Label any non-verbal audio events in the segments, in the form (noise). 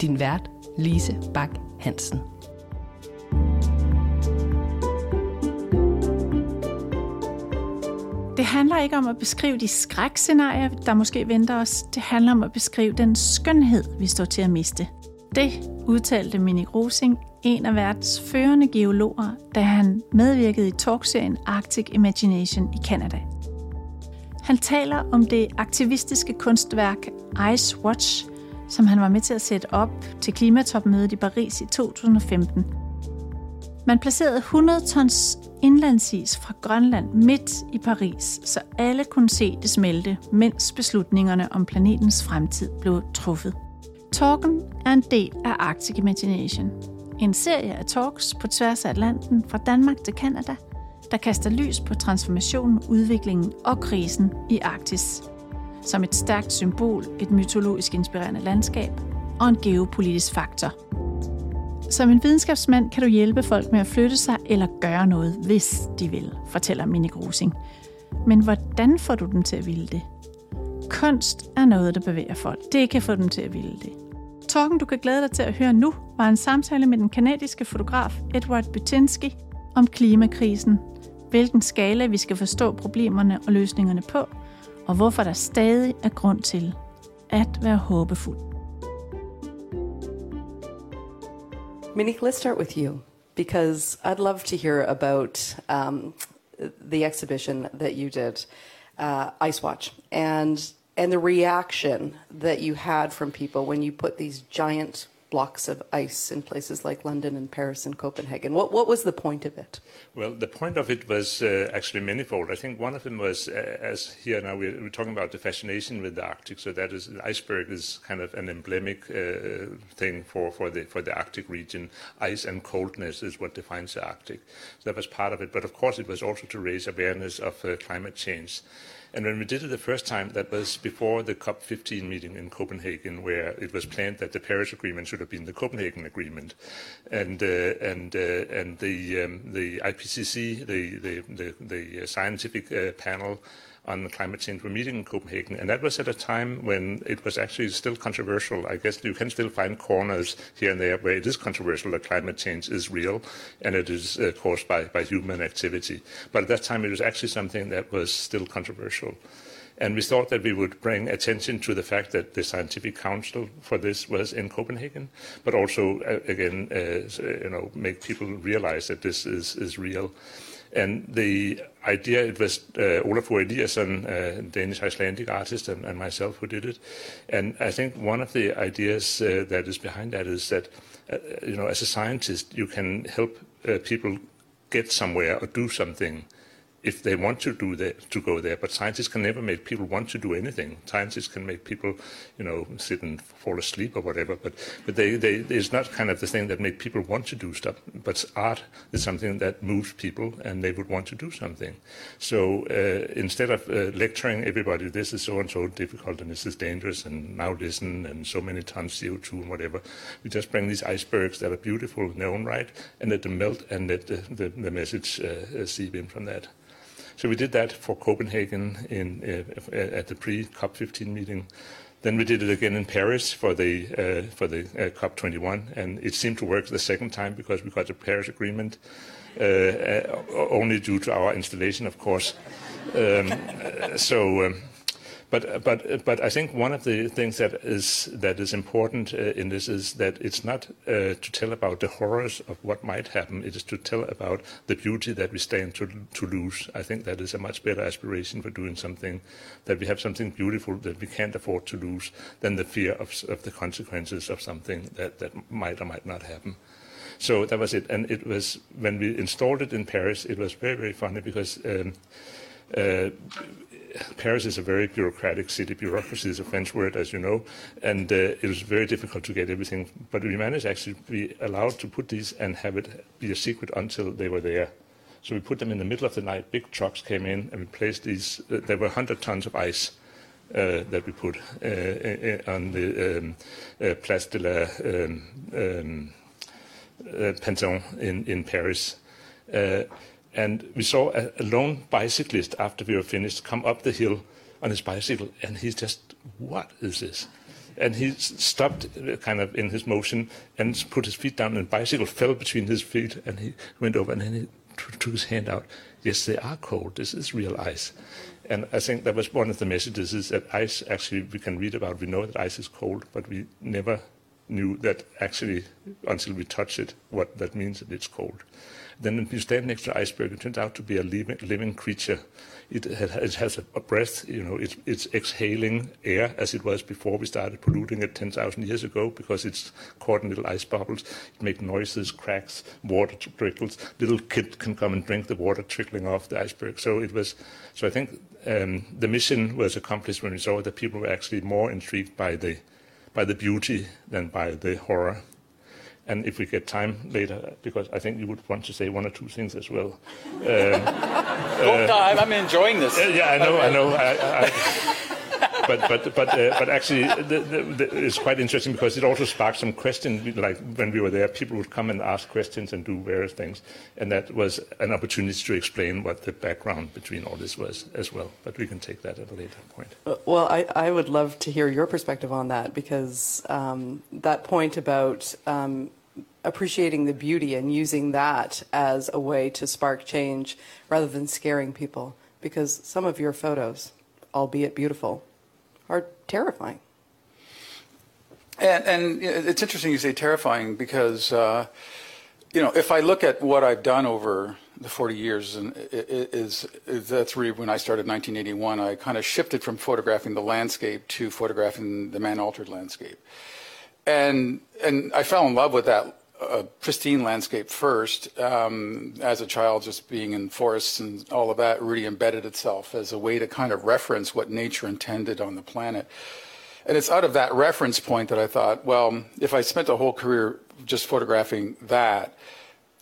Din vært, Lise Bak Hansen. Det handler ikke om at beskrive de skrækscenarier, der måske venter os. Det handler om at beskrive den skønhed, vi står til at miste. Det udtalte Minik Rosing, en af verdens førende geologer, da han medvirkede i talkserien Arctic Imagination i Canada. Han taler om det aktivistiske kunstværk Ice Watch, som han var med til at sætte op til klimatopmødet i Paris i 2015. Man placerede 100 tons indlandsis fra Grønland midt i Paris, så alle kunne se det smelte, mens beslutningerne om planetens fremtid blev truffet. Talken er en del af Arctic Imagination. En serie af talks på tværs af Atlanten fra Danmark til Kanada, der kaster lys på transformationen, udviklingen og krisen i Arktis. Som et stærkt symbol, et mytologisk inspirerende landskab og en geopolitisk faktor. Som en videnskabsmand kan du hjælpe folk med at flytte sig eller gøre noget, hvis de vil, fortæller Mini Grusing. Men hvordan får du dem til at ville det? Kunst er noget, der bevæger folk. Det kan få dem til at ville det. Talken, du kan glæde dig til at høre nu, var en samtale med den kanadiske fotograf Edward Butinski om klimakrisen, hvilken skala vi skal forstå problemerne og løsningerne på, og hvorfor der stadig er grund til at være håbefuld. Let's start with you because I'd love to hear about um, the exhibition that you did, uh, Ice Watch, and and the reaction that you had from people when you put these giant blocks of ice in places like London and Paris and Copenhagen. What what was the point of it? Well, the point of it was uh, actually manifold. I think one of them was, uh, as here now we're, we're, talking about the fascination with the Arctic. So that is, the iceberg is kind of an emblemic uh, thing for, for the for the Arctic region. Ice and coldness is what defines the Arctic. So that was part of it. But of course, it was also to raise awareness of uh, climate change. And when we did it the first time, that was before the COP15 meeting in Copenhagen, where it was planned that the Paris Agreement should have been the Copenhagen Agreement, and uh, and uh, and the um, the IPCC, the the the, the scientific uh, panel on climate change we were meeting in Copenhagen, and that was at a time when it was actually still controversial. I guess you can still find corners here and there where it is controversial that climate change is real and it is uh, caused by, by human activity. But at that time, it was actually something that was still controversial. And we thought that we would bring attention to the fact that the scientific council for this was in Copenhagen, but also, uh, again, uh, you know, make people realize that this is, is real. And the idea, it was uh, Olafur Eliasson, uh, Danish Icelandic artist, and, and, myself who did it. And I think one of the ideas uh, that is behind that is that, uh, you know, as a scientist, you can help uh, people get somewhere or do something if they want to do that, to go there. But scientists can never make people want to do anything. Scientists can make people, you know, sit and fall asleep or whatever. But but they, they it's not kind of the thing that make people want to do stuff. But art is something that moves people, and they would want to do something. So uh, instead of uh, lecturing everybody, this is so and so difficult and this is dangerous, and now listen, and so many tons CO2 and whatever, we just bring these icebergs that are beautiful in their own right, and let them melt, and let the, the, the message uh, seep in from that. So we did that for Copenhagen in, uh, at the pre-COP15 meeting. Then we did it again in Paris for the uh, for the uh, COP21, and it seemed to work the second time because we got the Paris Agreement, uh, uh, only due to our installation, of course. Um, so. Um, but but but I think one of the things that is that is important uh, in this is that it's not uh, to tell about the horrors of what might happen. It is to tell about the beauty that we stand to to lose. I think that is a much better aspiration for doing something. That we have something beautiful that we can't afford to lose than the fear of of the consequences of something that that might or might not happen. So that was it, and it was when we installed it in Paris. It was very very funny because. Um, uh, Paris is a very bureaucratic city. Bureaucracy is a French word, as you know, and uh, it was very difficult to get everything. But we managed actually to be allowed to put these and have it be a secret until they were there. So we put them in the middle of the night. Big trucks came in and we placed these. Uh, there were 100 tons of ice uh, that we put uh, uh, on the um, uh, Place de la um, um, in, in Paris. And we saw a, a lone bicyclist after we were finished come up the hill on his bicycle, and he's just, what is this? and he stopped uh, kind of in his motion and put his feet down and the bicycle fell between his feet and he went over and then he took his hand out. Yes, they are cold. This is real ice. And I think that was one of the messages is that ice actually we can read about. We know that ice is cold, but we never knew that actually until we touch it what that means that it's cold. Then you stand next to iceberg, it turns out to be a living, living creature. It, it has a breath, you know, it, it's exhaling air as it was before we started polluting it 10,000 years ago because it's caught in little ice bubbles. It makes noises, cracks, water trickles. Little kid can come and drink the water trickling off the iceberg. So it was, so I think um, the mission was accomplished when we saw that people were actually more intrigued by the, by the beauty than by the horror. And if we get time later, because I think you would want to say one or two things as well. (laughs) Um, uh, no, I'm enjoying this. Yeah, I know, I know. I, I, (laughs) but but but uh, but actually, the, the, the, it's quite interesting because it also sparked some questions. Like when we were there, people would come and ask questions and do various things, and that was an opportunity to explain what the background between all this was as well. But we can take that at a later point. Uh, well, I, I would love to hear your perspective on that because um, that point about um, appreciating the beauty and using that as a way to spark change rather than scaring people because some of your photos albeit beautiful are terrifying. And, and it's interesting you say terrifying because, uh, you know, if I look at what I've done over the 40 years, and is, is that's really when I started 1981, I kind of shifted from photographing the landscape to photographing the man-altered landscape. And, and I fell in love with that a pristine landscape first. Um, as a child, just being in forests and all of that really embedded itself as a way to kind of reference what nature intended on the planet. And it's out of that reference point that I thought, well, if I spent a whole career just photographing that,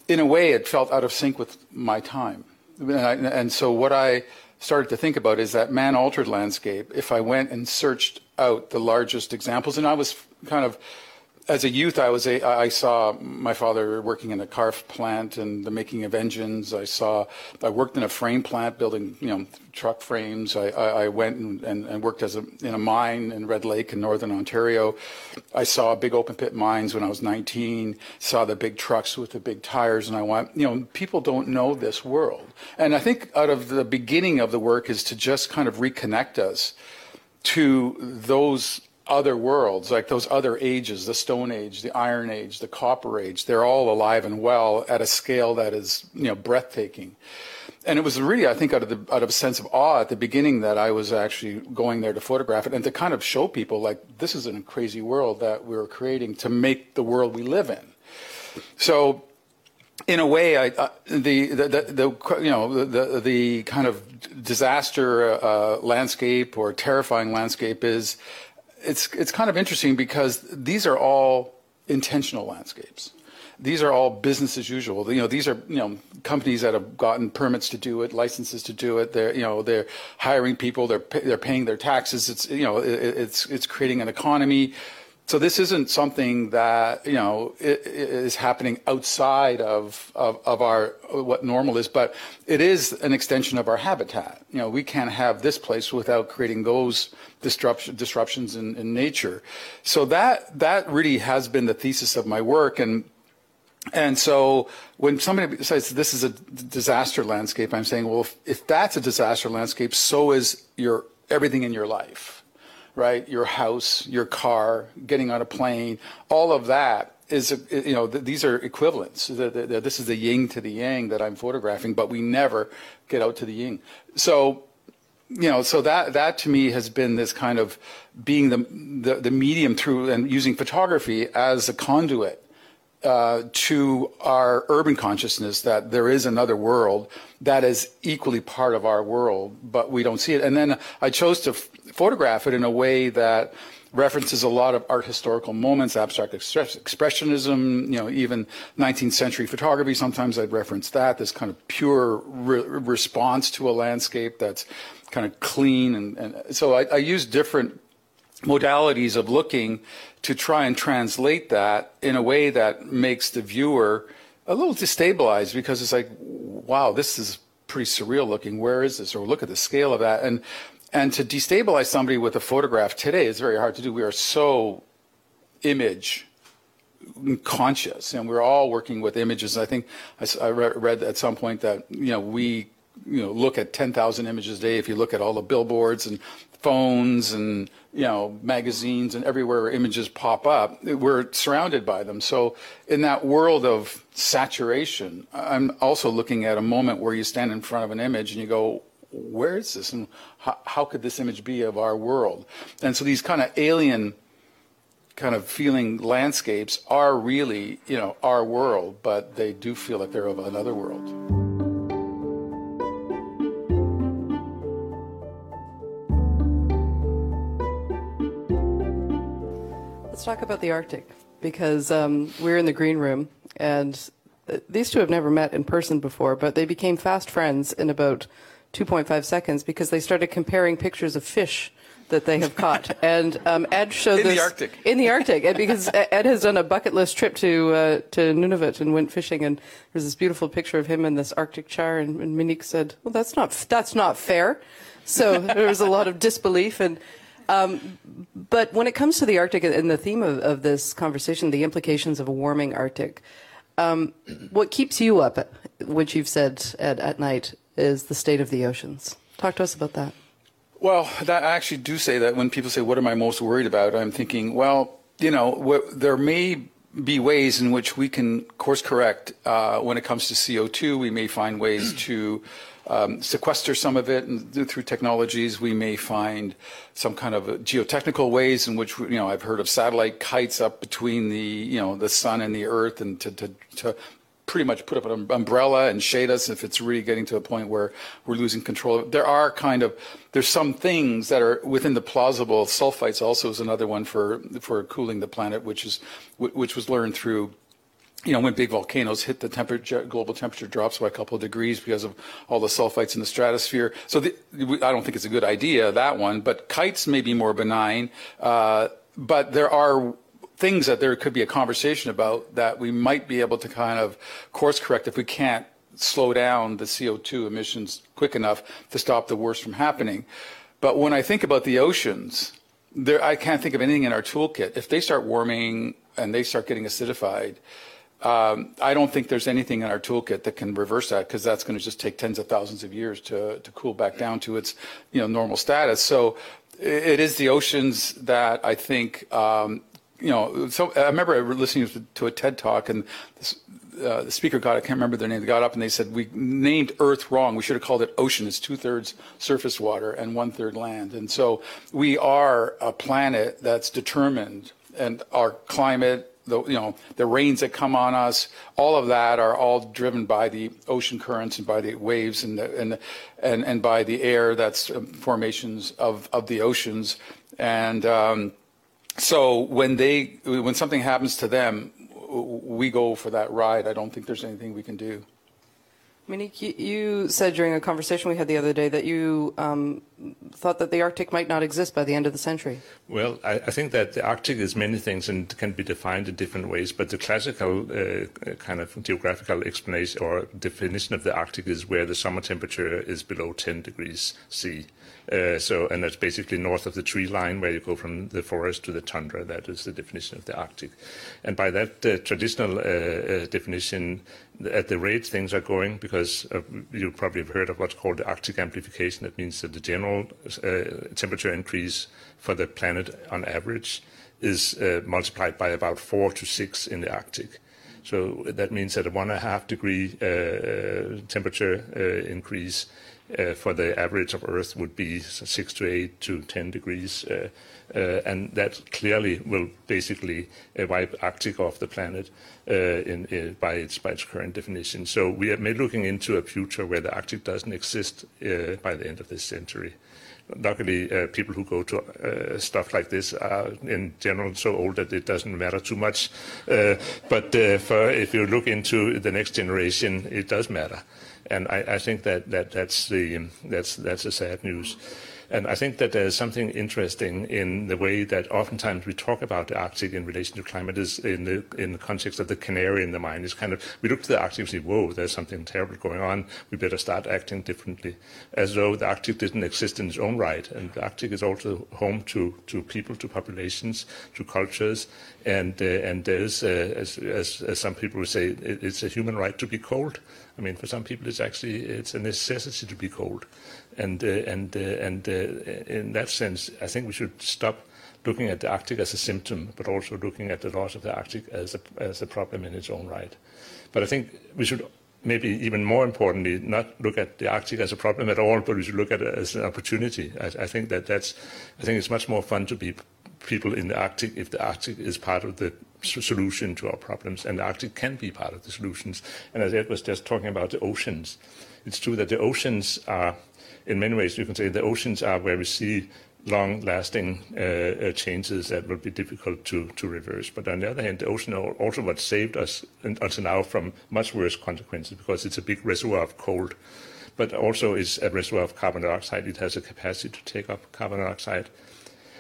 in a way, it felt out of sync with my time. And, I, and so what I started to think about is that man-altered landscape. If I went and searched out the largest examples, and I was kind of as a youth, I was a, I saw my father working in a car plant and the making of engines. I saw I worked in a frame plant building you know truck frames. I, I, I went and, and, and, worked as a, in a mine in Red Lake in northern Ontario. I saw big open pit mines when I was 19. Saw the big trucks with the big tires, and I went you know people don't know this world. And I think out of the beginning of the work is to just kind of reconnect us to those other worlds, like those other ages, the Stone Age, the Iron Age, the Copper Age, they're all alive and well at a scale that is, you know, breathtaking. And it was really, I think, out of the out of a sense of awe at the beginning that I was actually going there to photograph it and to kind of show people like this is a crazy world that we we're creating to make the world we live in. So in a way, I, uh, the, the, the, the, you know the, the kind of disaster uh, landscape or terrifying landscape is it's it's kind of interesting because these are all intentional landscapes. These are all business as usual. You know, these are you know companies that have gotten permits to do it, licenses to do it. They're you know they're hiring people. They're they're paying their taxes. It's you know it, it's it's creating an economy. So this isn't something that you know is happening outside of, of, of our what normal is, but it is an extension of our habitat. You know, we can't have this place without creating those disruption, disruptions in, in nature. So that that really has been the thesis of my work, and and so when somebody says this is a disaster landscape, I'm saying, well, if, if that's a disaster landscape, so is your everything in your life right? Your house, your car, getting on a plane, all of that is, you know, these are equivalents. this is the yin to the yang that I'm photographing, but we never get out to the yin. So, you know, so that, that to me has been this kind of being the, the, the medium through and using photography as a conduit uh, to our urban consciousness that there is another world that is equally part of our world, but we don't see it. And then I chose to f- photograph it in a way that references a lot of art historical moments, abstract expressionism, you know, even 19th century photography. Sometimes I'd reference that, this kind of pure re- response to a landscape that's kind of clean. And, and so I, I use different modalities of looking to try and translate that in a way that makes the viewer a little destabilized because it's like, wow, this is pretty surreal looking. Where is this? Or look at the scale of that. And and to destabilize somebody with a photograph today is very hard to do. We are so image conscious, and we're all working with images. I think I, I read at some point that you know we you know look at 10,000 images a day. If you look at all the billboards and phones and you know magazines and everywhere images pop up, we're surrounded by them. So in that world of saturation, I'm also looking at a moment where you stand in front of an image and you go, where is this and how, how could this image be of our world? And so these kind of alien kind of feeling landscapes are really, you know, our world, but they do feel like they're of another world. Let's talk about the Arctic because um, we're in the green room and these two have never met in person before, but they became fast friends in about 2.5 seconds because they started comparing pictures of fish that they have caught. (laughs) And um, Ed showed in this the Arctic. in the Arctic, because Ed has done a bucket list trip to uh, to Nunavut and went fishing, and there's this beautiful picture of him in this Arctic char, and, and Minik said, "Well, that's not that's not fair." So there was a lot of disbelief and. Um, but when it comes to the Arctic and the theme of, of this conversation, the implications of a warming Arctic, um, what keeps you up, which you've said at, at night, is the state of the oceans. Talk to us about that. Well, that, I actually do say that when people say, What am I most worried about? I'm thinking, well, you know, there may be ways in which we can course correct uh, when it comes to CO2. We may find ways to um, sequester some of it and through technologies. We may find some kind of geotechnical ways in which, you know, I've heard of satellite kites up between the, you know, the sun and the earth and to, to, to pretty much put up an umbrella and shade us if it's really getting to a point where we're losing control. There are kind of there's some things that are within the plausible. Sulfites also is another one for for cooling the planet, which is which was learned through you know, when big volcanoes hit, the temperature, global temperature drops by a couple of degrees because of all the sulfites in the stratosphere. So the, I don't think it's a good idea, that one, but kites may be more benign. Uh, but there are things that there could be a conversation about that we might be able to kind of course correct if we can't slow down the CO2 emissions quick enough to stop the worst from happening. But when I think about the oceans, there, I can't think of anything in our toolkit. If they start warming and they start getting acidified, um, I don't think there's anything in our toolkit that can reverse that because that's going to just take tens of thousands of years to, to cool back down to its you know normal status. So it is the oceans that I think um, you know, so I remember listening to a TED talk and this, uh, the speaker got, I can't remember their name, they got up and they said, we named Earth wrong. We should have called it ocean. It's two thirds surface water and one third land. And so we are a planet that's determined and our climate, the, you know, the rains that come on us, all of that are all driven by the ocean currents and by the waves and, the, and, and, and by the air that's um, formations of, of the oceans. And, um, so when they when something happens to them, we go for that ride. I don't think there's anything we can do. Minik, you said during a conversation we had the other day that you um, thought that the Arctic might not exist by the end of the century. Well, I, I, think that the Arctic is many things and can be defined in different ways, but the classical uh, kind of geographical explanation or definition of the Arctic is where the summer temperature is below 10 degrees C. Uh, so, and that's basically north of the tree line, where you go from the forest to the tundra. That is the definition of the Arctic. And by that uh, traditional uh, uh definition, at the rate things are going, because you probably have heard of what's called the Arctic amplification. That means that the general uh, temperature increase for the planet on average is multiplied by about four to six in the Arctic. So that means that a one and a half degree uh, temperature uh, increase uh, for the average of Earth would be six to eight to 10 degrees. Uh, uh, and that clearly will basically uh, wipe Arctic off the planet by, its, by its current definition. So we are looking into a future where the Arctic doesn't exist by the end of this century luckily, uh, people who go to uh, stuff like this are in general so old that it doesn't matter too much. Uh, but if you look into the next generation, it does matter and I, think that, that that's the that's that's the sad news. And I think that there's something interesting in the way that oftentimes we talk about the Arctic in relation to climate is in the in the context of the canary in the mine. Is kind of we look to the Arctic and say, "Whoa, there's something terrible going on. We better start acting differently," as though the Arctic didn't exist in its own right. And the Arctic is also home to to people, to populations, to cultures, and uh, and there's uh, as, as, as some people would say, it, it's a human right to be cold. I mean, for some people, it's actually it's a necessity to be cold, and uh, and uh, and uh, in that sense, I think we should stop looking at the Arctic as a symptom, but also looking at the loss of the Arctic as a as a problem in its own right. But I think we should maybe even more importantly, not look at the Arctic as a problem at all, but we should look at it as an opportunity. I, I, think that that's, I think it's much more fun to be people in the Arctic if the Arctic is part of the solution to our problems, and the Arctic can be part of the solutions. And as Ed was just talking about the oceans, it's true that the oceans are, in many ways, you can say the oceans are where we see long-lasting uh, uh, changes that will be difficult to, to reverse. But on the other hand, the ocean are also what saved us until now from much worse consequences because it's a big reservoir of cold, but also is a reservoir of carbon dioxide. It has a capacity to take up carbon dioxide.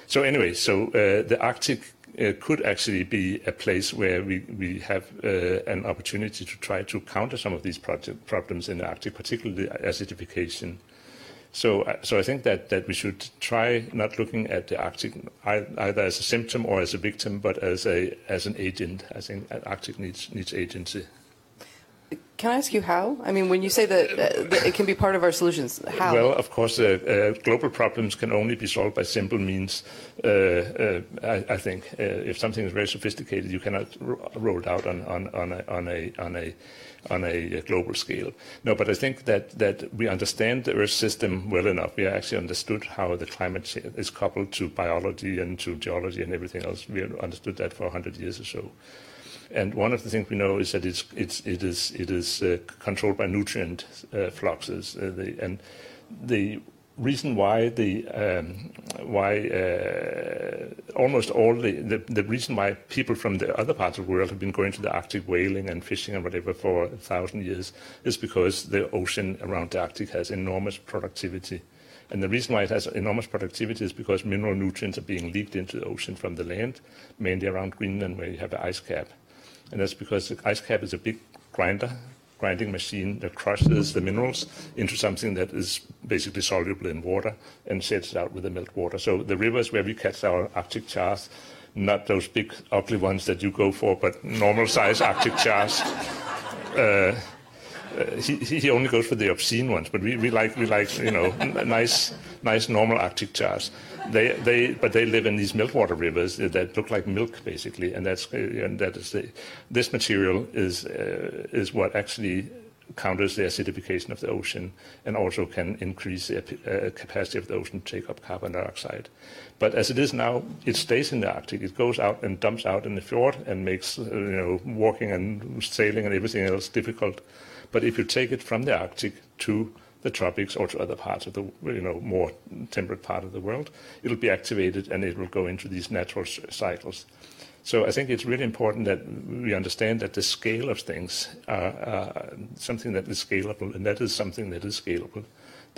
So anyway, so uh, the Arctic uh, could actually be a place where we, we have uh, an opportunity to try to counter some of these problems in the Arctic, particularly acidification. So, uh, so I think that, that we should try not looking at the Arctic either as a symptom or as a victim, but as a as an agent. I think Arctic needs needs agency. Can I ask you how? I mean, when you say that, that it can be part of our solutions, how? Well, of course, uh, uh, global problems can only be solved by simple means. Uh, uh, I, I, think uh, if something is very sophisticated, you cannot roll it out on, on, on, a, on, a, on, a, on a global scale. No, but I think that, that we understand the Earth system well enough. We actually understood how the climate is coupled to biology and to geology and everything else. We understood that for 100 years or so. And one of the things we know is that it's, it's, it is, it is uh, controlled by nutrient uh, fluxes. Uh, the, and the reason why the um, why uh, almost all the, reason why people from the other parts of the world have been going to the Arctic whaling and fishing and whatever for a thousand years is because the ocean around the Arctic has enormous productivity. And the reason why it has enormous productivity is because mineral nutrients are being leaked into the ocean from the land, mainly around Greenland where you have an ice cap and that's because the ice cap is a big grinder, grinding machine that crushes the minerals into something that is basically soluble in water and sets it out with the meltwater. So the rivers where we catch our Arctic chars, not those big ugly ones that you go for, but normal size Arctic chars. (laughs) Uh, he, he only goes for the obscene ones, but we, we like we like you know nice nice normal Arctic chars. They they but they live in these meltwater rivers that look like milk basically, and that's uh, and that is the, this material is uh, is what actually counters the acidification of the ocean and also can increase the uh, capacity of the ocean to take up carbon dioxide. But as it is now, it stays in the Arctic. It goes out and dumps out in the fjord and makes uh, you know walking and sailing and everything else difficult. But if you take it from the Arctic to the tropics or to other parts of the you know more temperate part of the world, it'll be activated and it will go into these natural cycles. So I think it's really important that we understand that the scale of things are, are something that is scalable, and that is something that is scalable.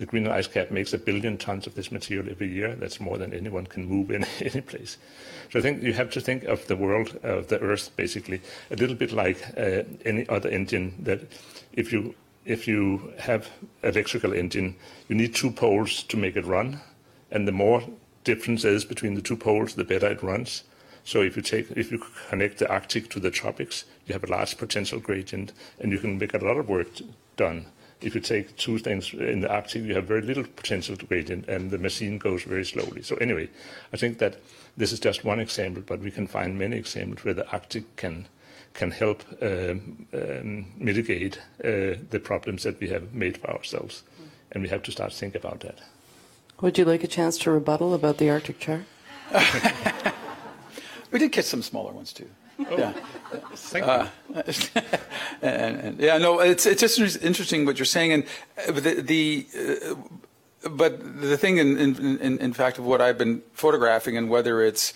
The Greenland ice cap makes a billion tons of this material every year. That's more than anyone can move in (laughs) any place. So I think you have to think of the world, of the Earth, basically, a little bit like uh, any other engine. That if you if you have electrical engine, you need two poles to make it run, and the more difference is between the two poles, the better it runs. So if you take if you connect the Arctic to the tropics, you have a large potential gradient, and you can make a lot of work done if you take two things in the Arctic, you have very little potential gradient, and the machine goes very slowly. So anyway, I think that this is just one example, but we can find many examples where the Arctic can can help um, um, mitigate uh, the problems that we have made for ourselves. And we have to start think about that. Would you like a chance to rebuttal about the Arctic chart? (laughs) we did catch some smaller ones too. Yeah. Uh, (laughs) and, and, yeah, no, it's it's just interesting what you're saying, and uh, the, the uh, but the thing, in, in in fact, of what I've been photographing, and whether it's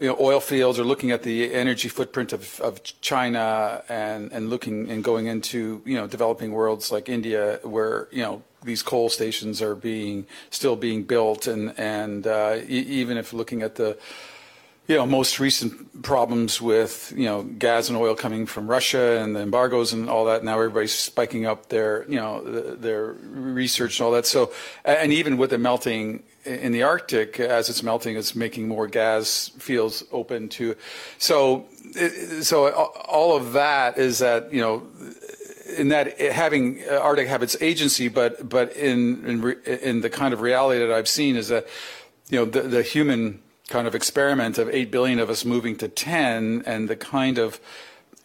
you know oil fields or looking at the energy footprint of, of China, and and looking and going into you know developing worlds like India, where you know these coal stations are being still being built, and and uh, e- even if looking at the you know, most recent problems with, you know, gas and oil coming from Russia and the embargoes and all that. Now everybody's spiking up their, you know, their research and all that. So, and even with the melting in the Arctic, as it's melting, it's making more gas fields open to. So, so all of that is that, you know, in that having uh, Arctic have its agency, but, but in, in, in the kind of reality that I've seen is that, you know, the, the human kind of experiment of 8 billion of us moving to 10 and the kind of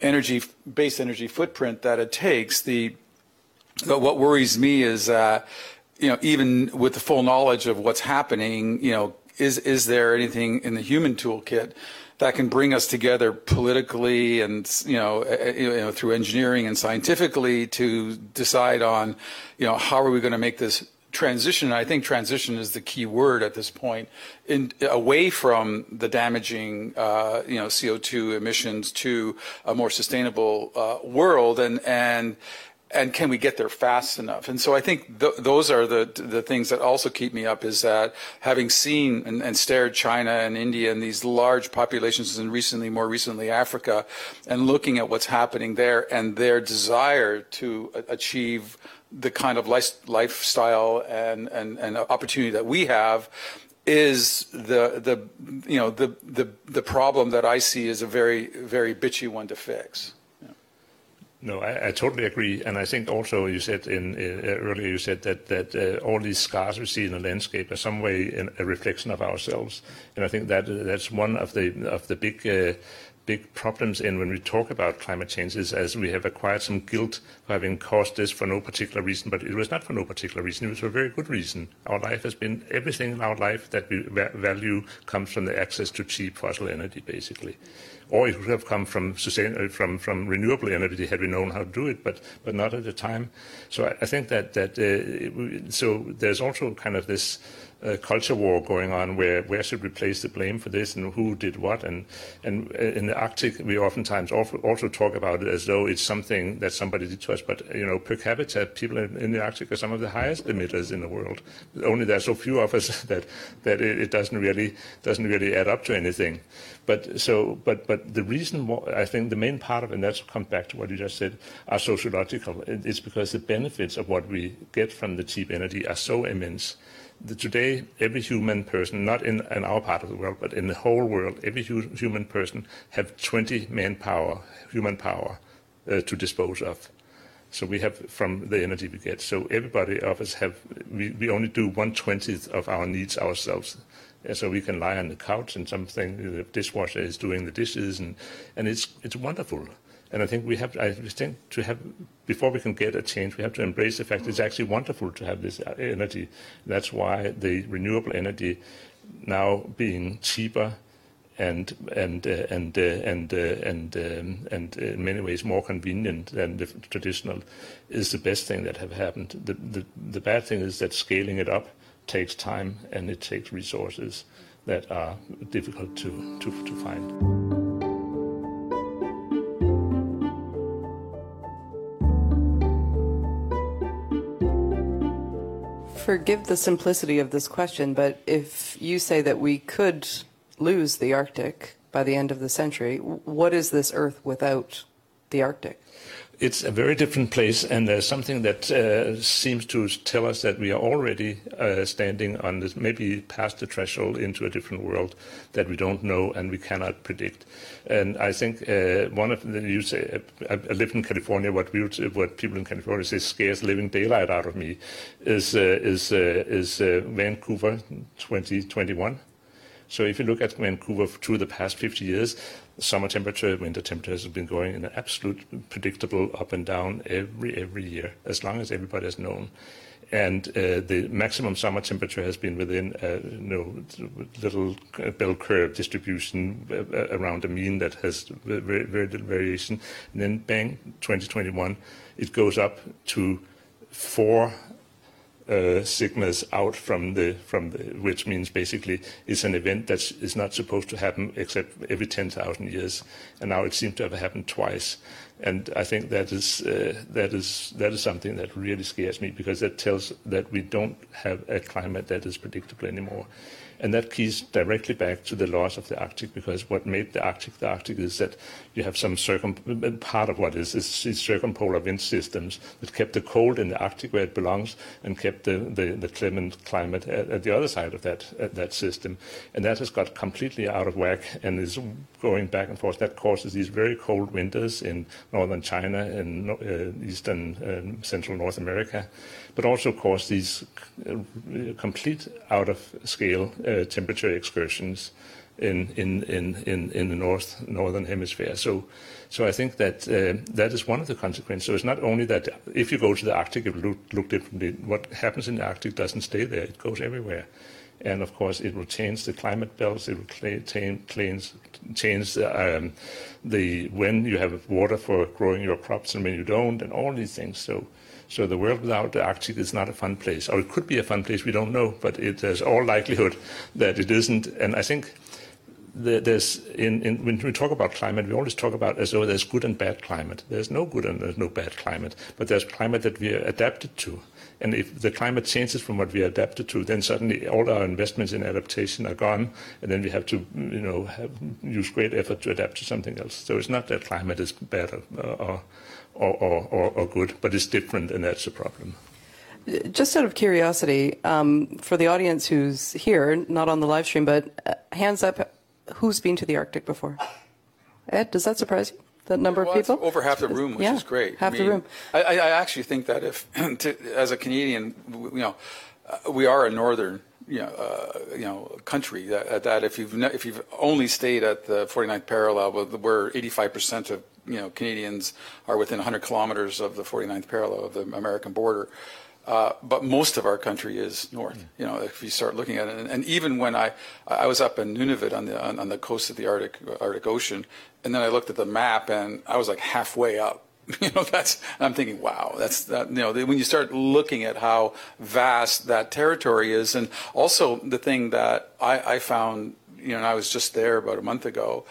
energy base energy footprint that it takes. The but what worries me is that you know even with the full knowledge of what's happening you know is is there anything in the human toolkit that can bring us together politically and you know, you know through engineering and scientifically to decide on you know how are we going to make this transition, I think transition is the key word at this point, in, away from the damaging, uh, you know, CO2 emissions to a more sustainable uh, world, and and and can we get there fast enough? And so I think th- those are the the things that also keep me up. Is that having seen and, and, stared China and India and these large populations, and recently, more recently, Africa, and looking at what's happening there and their desire to achieve the kind of life, lifestyle and, and, and opportunity that we have is the the you know the the the problem that I see is a very very bitchy one to fix. No, I, I, totally agree, and I think also you said in uh, earlier you said that that uh, all these scars we see in the landscape are some way in, a reflection of ourselves, and I think that that's one of the of the big uh, big problems in when we talk about climate change is as we have acquired some guilt for having caused this for no particular reason, but it was not for no particular reason. It was for a very good reason. Our life has been everything in our life that we value comes from the access to cheap fossil energy, basically. Or it would have come from sustain, from from renewable energy had we known how to do it, but but not at the time. So I, I think that that uh, so there's also kind of this a culture war going on where where should we place the blame for this and who did what? And and uh, in the Arctic we oftentimes also talk about it as though it's something that somebody did to us but you know per capita people in, the Arctic are some of the highest emitters in the world. Only there are so few of us (laughs) that that it, doesn't really doesn't really add up to anything. But so but but the reason why, I think the main part of it and that's comes back to what you just said are sociological. It's because the benefits of what we get from the cheap energy are so immense today, every human person, not in, in, our part of the world, but in the whole world, every hu- human person have 20 manpower, human power, uh, to dispose of. So we have from the energy we get. So everybody of us have, we, we only do one twentieth of our needs ourselves. so we can lie on the couch and something, the dishwasher is doing the dishes and, and it's, it's wonderful. And I think we have, I think to have, before we can get a change, we have to embrace the fact it's actually wonderful to have this uh, energy. That's why the renewable energy now being cheaper and and uh, and uh, and uh, and um, and in many ways more convenient than the traditional is the best thing that have happened. The, the the bad thing is that scaling it up takes time and it takes resources that are difficult to to, to find. Forgive the simplicity of this question, but if you say that we could lose the Arctic by the end of the century, what is this Earth without the Arctic? It's a very different place, and there's something that uh, seems to tell us that we are already uh, standing on this, maybe past the threshold into a different world that we don't know and we cannot predict. And I think uh, one of the you say I, I live in California. What we what people in California say scares living daylight out of me is uh, is uh, is uh, Vancouver 2021 So if you look at Vancouver through the past 50 years, summer temperature, winter temperature has been going in an absolute predictable up and down every every year, as long as everybody has known. And uh, the maximum summer temperature has been within a you know, little bell curve distribution uh, around a mean that has very, very little variation. And then bang, 2021, it goes up to four uh, sigmas out from the from the, which means basically it's an event that is not supposed to happen except every 10,000 years, and now it seems to have happened twice. And I think that is uh, that is that is something that really scares me because that tells that we don't have a climate that is predictable anymore. And that keys directly back to the laws of the Arctic, because what made the Arctic the Arctic is that you have some circum part of what is is, is circumpolar wind systems that kept the cold in the Arctic where it belongs and kept the, the, the clement climate at, at, the other side of that that system. And that has got completely out of whack and is going back and forth. That causes these very cold winters in northern China and uh, eastern and central North America but also cause these uh, complete out of scale uh, temperature excursions in, in, in, in, in the north, northern hemisphere. So, so I think that uh, that is one of the consequences. So it's not only that if you go to the Arctic, it will look, look differently. What happens in the Arctic doesn't stay there, it goes everywhere. And of course, it will change the climate belts. It will change, change um, the when you have water for growing your crops and when you don't, and all these things. So, so the world without the Arctic is not a fun place, or it could be a fun place. We don't know, but it has all likelihood that it isn't. And I think there's in, in, when we talk about climate, we always talk about as though there's good and bad climate. There's no good and there's no bad climate, but there's climate that we are adapted to. And if the climate changes from what we are adapted to, then suddenly all our investments in adaptation are gone, and then we have to, you know, have, use great effort to adapt to something else. So it's not that climate is bad or, or or, or, or good, but it's different, and that's a problem. Just out of curiosity, um, for the audience who's here, not on the live stream, but uh, hands up, who's been to the Arctic before? Ed, does that surprise you? That number well, of people? Over half the room, which yeah, is great. Half I mean, the room. I, I, actually think that if, (clears throat) to, as a Canadian, you know, uh, we are a northern you know, uh, you know, country that, that if you've if you've only stayed at the 49th parallel, where 85% of you know, Canadians are within 100 kilometers of the 49th parallel of the American border. Uh, but most of our country is north. Mm. You know, if you start looking at it, and, and, even when I I was up in Nunavut on the on, on, the coast of the Arctic Arctic Ocean, and then I looked at the map and I was like halfway up. (laughs) You know, that's I'm thinking, wow, that's that. You know, when you start looking at how vast that territory is, and also the thing that I, I found, you know, and I was just there about a month ago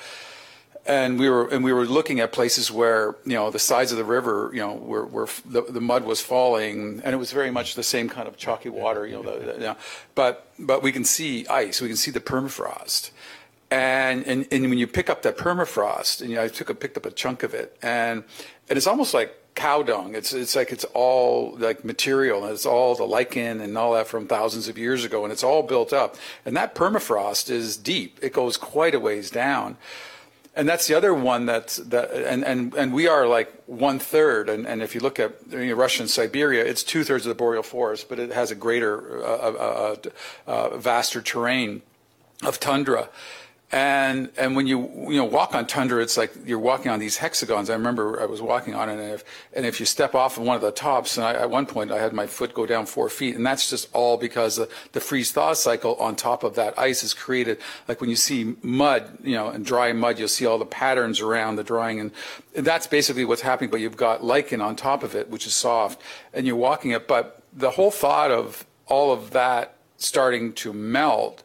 and we were and we were looking at places where you know the sides of the river you know where, where the, the mud was falling and it was very much the same kind of chalky water you know, the, the, you know but but we can see ice we can see the permafrost and and, and when you pick up that permafrost and you know, I took a picked up a chunk of it and and it's almost like cow dung. It's it's like it's all like material and it's all the lichen and all that from thousands of years ago and it's all built up. And that permafrost is deep. It goes quite a ways down. And that's the other one that's that and and and we are like one third and and if you look at you know, Russian Siberia it's two thirds of the boreal forest but it has a greater uh, uh, uh, uh vaster terrain of tundra and and when you you know walk on tundra, it's like you're walking on these hexagons. I remember I was walking on it, and if and if you step off of one of the tops, and I, at one point I had my foot go down four feet, and that's just all because the, the freeze thaw cycle on top of that ice is created. Like when you see mud, you know, and dry mud, you'll see all the patterns around the drying, and, and that's basically what's happening. But you've got lichen on top of it, which is soft, and you're walking it. But the whole thought of all of that starting to melt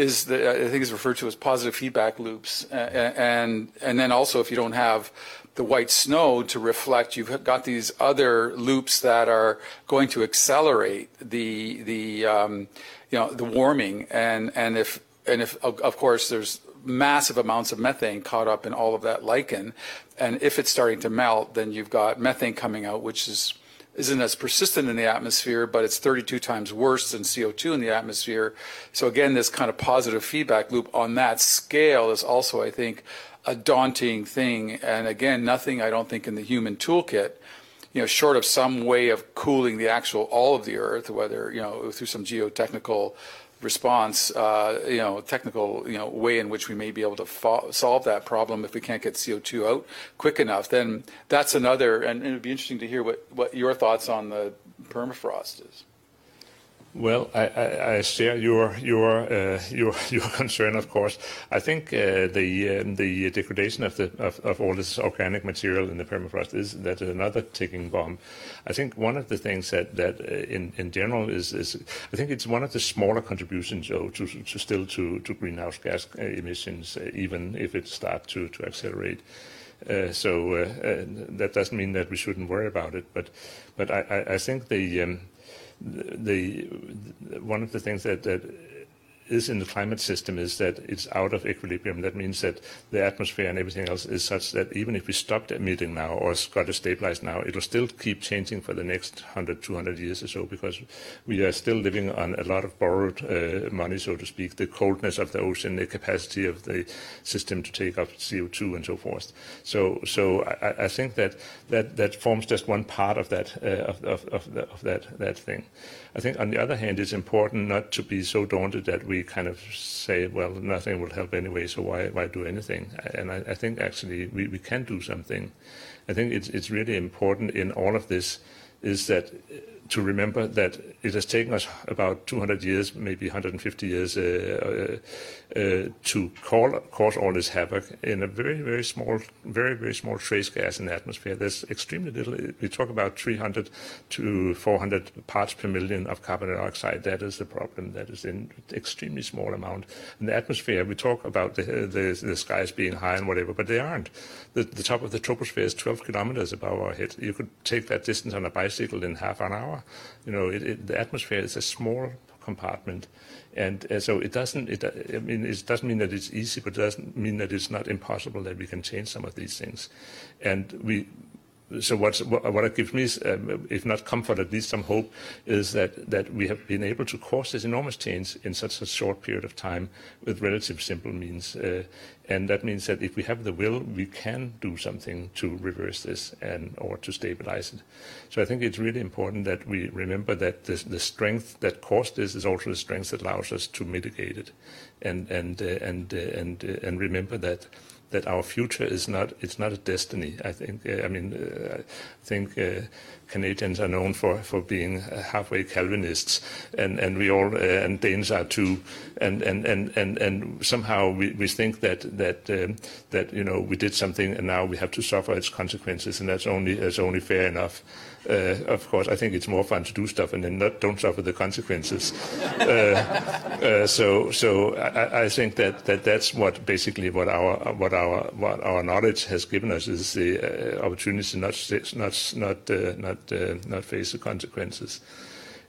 is I think is referred to as positive feedback loops, and and then also if you don't have the white snow to reflect, you've got these other loops that are going to accelerate the the um, you know the warming, and and if and if of course there's massive amounts of methane caught up in all of that lichen, and if it's starting to melt, then you've got methane coming out, which is isn't as persistent in the atmosphere, but it's 32 times worse than CO2 in the atmosphere. So again, this kind of positive feedback loop on that scale is also, I think, a daunting thing. And again, nothing I don't think in the human toolkit, you know, short of some way of cooling the actual all of the Earth, whether you know through some geotechnical response, uh, you know, technical, you know, way in which we may be able to fo- solve that problem if we can't get CO2 out quick enough, then that's another. And, and it would be interesting to hear what, what your thoughts on the permafrost is. Well, I, I, I share your your uh, your (laughs) your concern, of course. I think uh, the um, the degradation of the of, of, all this organic material in the permafrost is that another ticking bomb. I think one of the things that that uh, in in general is is I think it's one of the smaller contributions, though, to, to still to to greenhouse gas uh, emissions, uh, even if it starts to to accelerate. Uh, so uh, uh, that doesn't mean that we shouldn't worry about it, but but I, I think the um, the, one of the things that, that is in the climate system is that it's out of equilibrium. That means that the atmosphere and everything else is such that even if we stopped emitting now or got it stabilized now, it will still keep changing for the next 100, 200 years or so because we are still living on a lot of borrowed uh, money, so to speak, the coldness of the ocean, the capacity of the system to take up CO2 and so forth. So, so I, I think that, that that forms just one part of that uh, of, of, of, the, of that that thing. I think on the other hand, it's important not to be so daunted that we kind of say, well, nothing will help anyway, so why, why do anything? And I, I think actually we, we can do something. I think it's, it's really important in all of this is that to remember that it has taken us about 200 years, maybe 150 years, uh, uh, uh, to cause all this havoc in a very, very small, very, very small trace gas in the atmosphere. There's extremely little. We talk about 300 to 400 parts per million of carbon dioxide. That is the problem. That is in extremely small amount. In the atmosphere, we talk about the, the, the skies being high and whatever, but they aren't. The, the top of the troposphere is 12 kilometers above our head. You could take that distance on a bicycle in half an hour. You know, it, it, the atmosphere is a small compartment, and uh, so it doesn't. It, I mean, it doesn't mean that it's easy, but it doesn't mean that it's not impossible that we can change some of these things, and we so what, what it gives me, is, um, if not comfort, at least some hope, is that, that we have been able to cause this enormous change in such a short period of time with relatively simple means. Uh, and that means that if we have the will, we can do something to reverse this and or to stabilize it. So I think it's really important that we remember that the, the strength that caused this is also the strength that allows us to mitigate it, and and uh, and uh, and uh, and remember that that our future is not it's not a destiny. I think uh, I mean uh, I think uh, Canadians are known for for being halfway Calvinists, and and we all and Danes are too, and and and and, and somehow we, we think that that um, that you know we did something and now we have to suffer its consequences, and that's only that's only fair enough. Uh, of course, I think it's more fun to do stuff and then not don't suffer the consequences. uh, uh, so, so I, I, think that, that that's what basically what our what our what our knowledge has given us is the uh, opportunity to not not not uh, not uh, not face the consequences.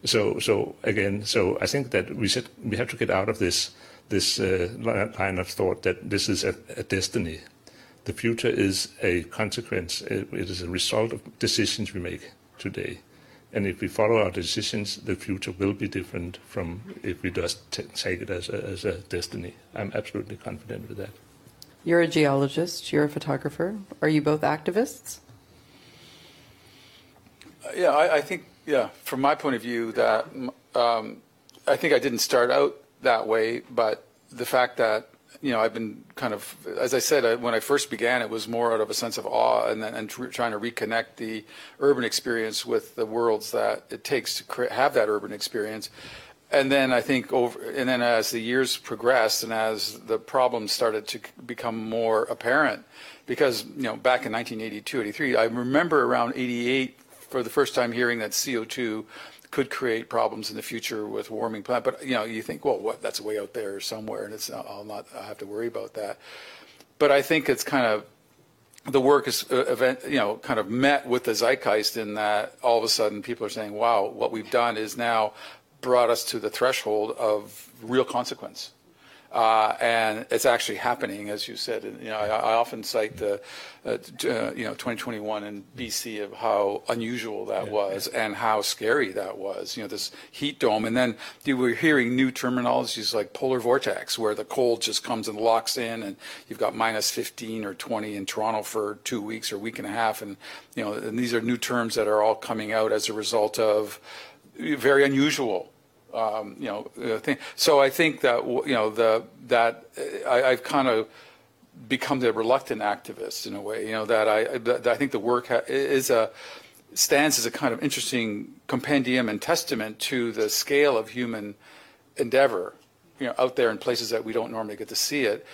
So, so again, so I think that we should we have to get out of this this line of thought that this is a, a destiny the future is a consequence, it is a result of decisions we make today. And if we follow our decisions, the future will be different from if we just t- take it as a, as a destiny. I'm absolutely confident with that. You're a geologist, you're a photographer. Are you both activists? Uh, yeah, I, I, think, yeah, from my point of view, that um, I think I didn't start out that way, but the fact that you know, I've been kind of, as I said, when I first began, it was more out of a sense of awe and then and tr- trying to reconnect the urban experience with the worlds that it takes to cre- have that urban experience. And then I think over, and then as the years progressed and as the problems started to become more apparent, because you know, back in 1982, 83, I remember around 88 for the first time hearing that CO2 could create problems in the future with warming planet. But you know, you think, well, what? That's way out there somewhere, and it's I'll not I have to worry about that. But I think it's kind of the work is uh, event, you know, kind of met with the zeitgeist in that all of a sudden people are saying, wow, what we've done is now brought us to the threshold of real consequence. Uh, and it's actually happening, as you said. And, you know, I, I often cite the, uh, uh, you know, 2021 in BC of how unusual that yeah, was and how scary that was. You know, this heat dome, and then you were hearing new terminologies like polar vortex, where the cold just comes and locks in, and you've got minus 15 or 20 in Toronto for two weeks or week and a half, and you know, and these are new terms that are all coming out as a result of very unusual um, you know, thing. So I think that you know the that I, I've kind of become the reluctant activist in a way. You know that I that I think the work ha- is a stands as a kind of interesting compendium and testament to the scale of human endeavor. You know, out there in places that we don't normally get to see it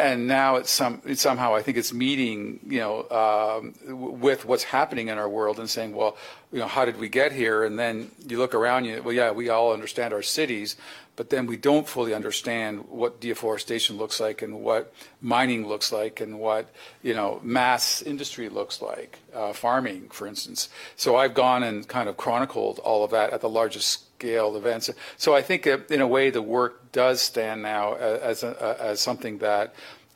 and now it's some it's somehow I think it's meeting you know um, with what's happening in our world and saying well you know how did we get here? And then you look around you well yeah we all understand our cities but then we don't fully understand what deforestation looks like and what mining looks like and what you know mass industry looks like uh, farming for instance. So I've gone and kind of chronicled all of that at the largest scale events. So I think uh, in a way the work does stand now uh, as, a, uh, as something that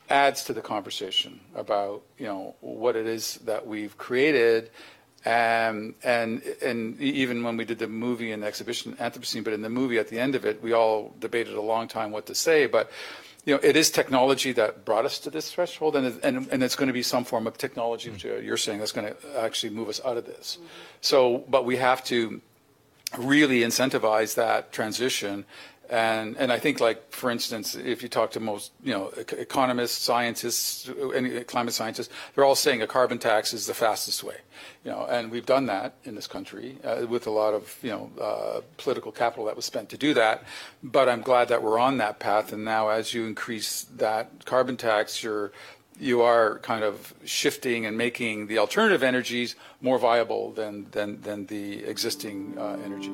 adds to the conversation about you know what it is that we've created um, and and and even when we did the movie and the exhibition Anthropocene, but in the movie at the end of it, we all debated a long time what to say. But you know, it is technology that brought us to this threshold, and and and it's going to be some form of technology, which you're saying, that's going to actually move us out of this. Mm-hmm. So, but we have to really incentivize that transition. And, and I think, like, for instance, if you talk to most, you know, economists, scientists, any climate scientists, they're all saying a carbon tax is the fastest way, you know, and we've done that in this country uh, with a lot of, you know, uh, political capital that was spent to do that. But I'm glad that we're on that path. And now, as you increase that carbon tax, you're you are kind of shifting and making the alternative energies more viable than, than, than the existing uh, energy.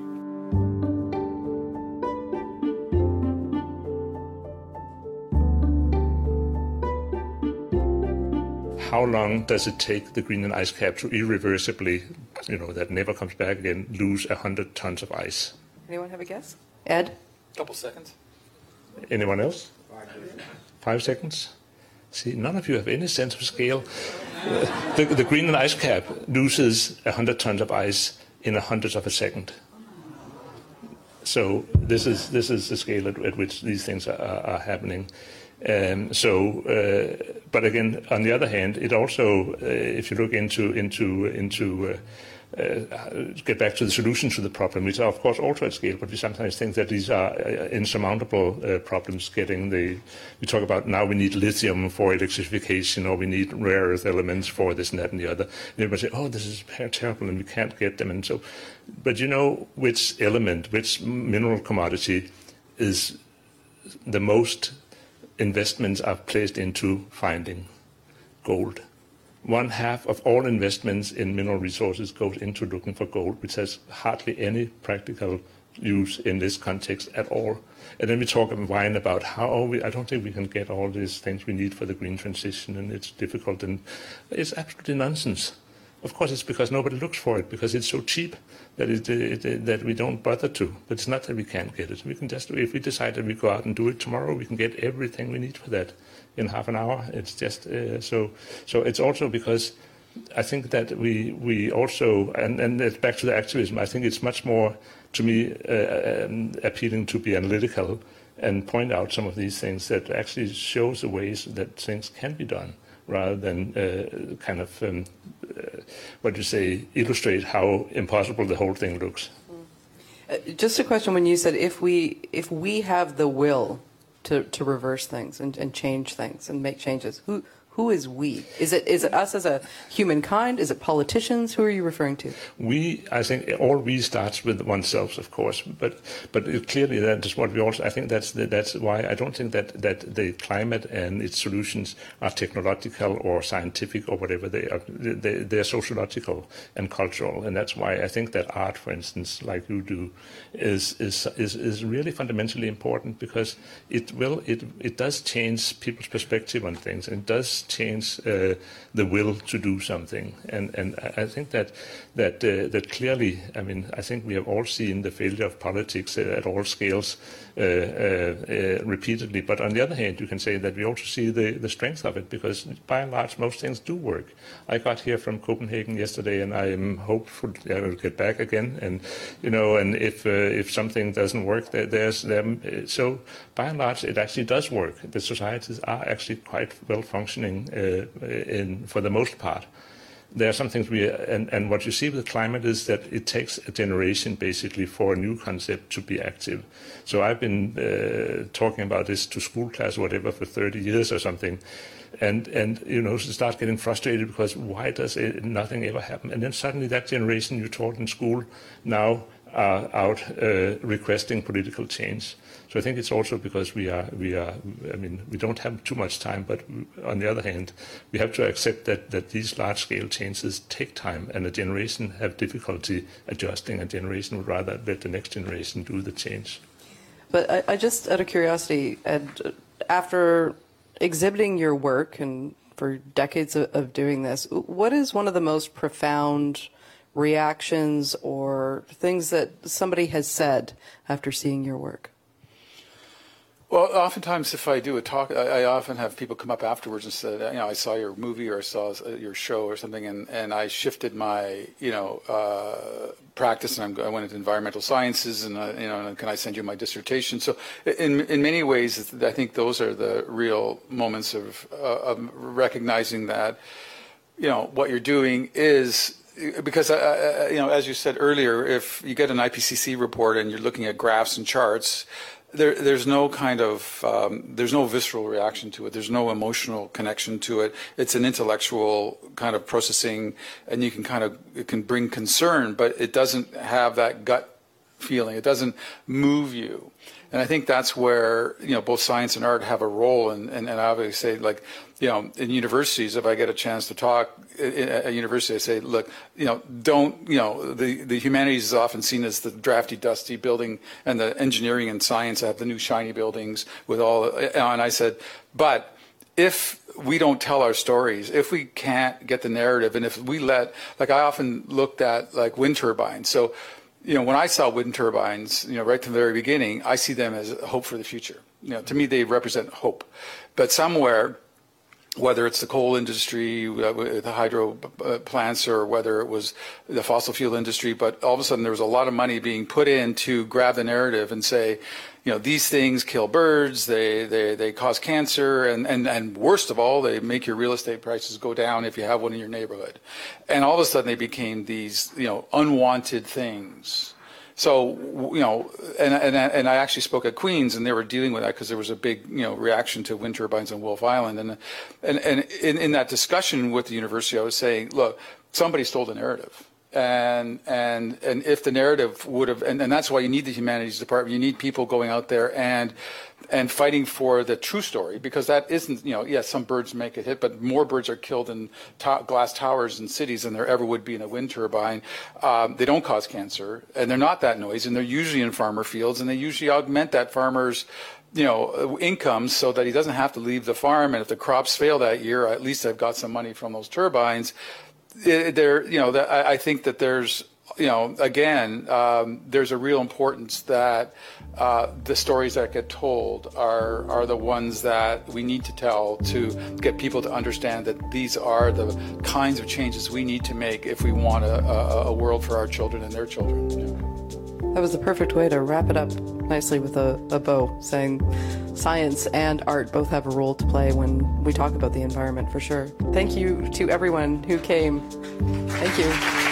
How long does it take the Greenland ice cap to irreversibly, you know, that never comes back again, lose 100 tons of ice? Anyone have a guess? Ed? A couple seconds. Anyone else? Five seconds? See, none of you have any sense of scale. Uh, the, the, Greenland ice cap loses 100 tons of ice in a hundredth of a second. So this is this is the scale at, at which these things are, are happening. Um, so, uh, but again, on the other hand, it also, uh, if you look into into into uh, uh, get back to the solution to the problem, which are of course also at scale, but we sometimes think that these are uh, insurmountable uh, problems. Getting the, we talk about now we need lithium for electrification, or we need rare earth elements for this and that and the other. And everybody say, oh, this is terrible, and we can't get them. And so, but you know which element, which mineral commodity is the most investments are placed into finding gold one half of all investments in mineral resources goes into looking for gold, which has hardly any practical use in this context at all. And then we talk and whine about how oh, we, I don't think we can get all these things we need for the green transition, and it's difficult, and it's absolutely nonsense. Of course, it's because nobody looks for it because it's so cheap that it, it, it, that we don't bother to. But it's not that we can't get it. We can just, if we decide that we go out and do it tomorrow, we can get everything we need for that in half an hour. It's just uh, so. So it's also because I think that we we also and and it's back to the activism. I think it's much more to me uh, um, appealing to be analytical and point out some of these things that actually shows the ways that things can be done rather than uh, kind of um, uh, what you say illustrate how impossible the whole thing looks. Uh, just a question: When you said if we if we have the will to, to reverse things and, and change things and make changes. Who who is we? Is it is it us as a humankind? Is it politicians? Who are you referring to? We, I think, all we starts with oneself, of course. But but clearly that is what we also. I think that's the, that's why I don't think that that the climate and its solutions are technological or scientific or whatever they are. They, they're sociological and cultural, and that's why I think that art, for instance, like you do, is is is, is really fundamentally important because it will it it does change people's perspective on things and it change uh, the will to do something. And and I think that that uh, that clearly, I mean, I think we have all seen the failure of politics uh, at all scales repeatedly. But on the other hand, you can say that we also see the the strength of it because by and large, most things do work. I got here from Copenhagen yesterday, and I am hopeful I will get back again. And you know, and if uh, if something doesn't work, there, there's them. So by and large, it actually does work. The societies are actually quite well functioning uh, in, for the most part. There are some things we and, and what you see with climate is that it takes a generation basically for a new concept to be active. So I've been uh, talking about this to school class or whatever for 30 years or something, and and you know start getting frustrated because why does it, nothing ever happen? And then suddenly that generation you taught in school now are out uh, requesting political change. So I think it's also because we are we are I mean we don't have too much time, but on the other hand, we have to accept that that these large scale changes take time, and a generation have difficulty adjusting. A generation would rather let the next generation do the change. But I, I just out of curiosity, and after exhibiting your work and for decades of, of doing this, what is one of the most profound reactions or things that somebody has said after seeing your work? Well, oftentimes if I do a talk, I, I, often have people come up afterwards and say, you know, I saw your movie or I saw your show or something, and, and I shifted my, you know, uh, practice, and I'm, i went into environmental sciences, and uh, you know, and can I send you my dissertation? So, in in many ways, I think those are the real moments of uh, of recognizing that, you know, what you're doing is because uh, uh, you know, as you said earlier, if you get an IPCC report and you're looking at graphs and charts, there, there's no kind of um, there's no visceral reaction to it. There's no emotional connection to it. It's an intellectual kind of processing, and you can kind of it can bring concern, but it doesn't have that gut feeling. It doesn't move you. And I think that's where you know both science and art have a role. And and, and I always say like you know in universities, if I get a chance to talk at a university, I say, look, you know, don't you know the the humanities is often seen as the drafty, dusty building, and the engineering and science have the new shiny buildings with all. And I said, but if we don't tell our stories, if we can't get the narrative, and if we let, like I often looked at like wind turbines, so you know, when I saw wind turbines, you know, right from the very beginning, I see them as hope for the future. You know, to me, they represent hope. But somewhere, whether it's the coal industry, uh, the hydro uh, plants, or whether it was the fossil fuel industry, but all of a sudden there was a lot of money being put in to grab the narrative and say, you know, these things kill birds, they, they, they cause cancer, and, and, and worst of all, they make your real estate prices go down if you have one in your neighborhood. And all of a sudden they became these, you know, unwanted things. So, you know, and, and, and I actually spoke at Queen's and they were dealing with that because there was a big, you know, reaction to wind turbines on Wolfe Island. And, and, and in, in that discussion with the university, I was saying, look, somebody stole the narrative and and and if the narrative would have and, and that's why you need the humanities department you need people going out there and and fighting for the true story because that isn't you know yes some birds make a hit but more birds are killed in to- glass towers in cities than there ever would be in a wind turbine um, they don't cause cancer and they're not that noisy and they're usually in farmer fields and they usually augment that farmer's you know, income so that he doesn't have to leave the farm. And if the crops fail that year, at least I've got some money from those turbines there, you know, I, I think that there's, you know, again, um, there's a real importance that uh, the stories that get told are are the ones that we need to tell to get people to understand that these are the kinds of changes we need to make if we want a, a, a world for our children and their children. That was the perfect way to wrap it up nicely with a, a bow, saying science and art both have a role to play when we talk about the environment for sure. Thank you to everyone who came. Thank you.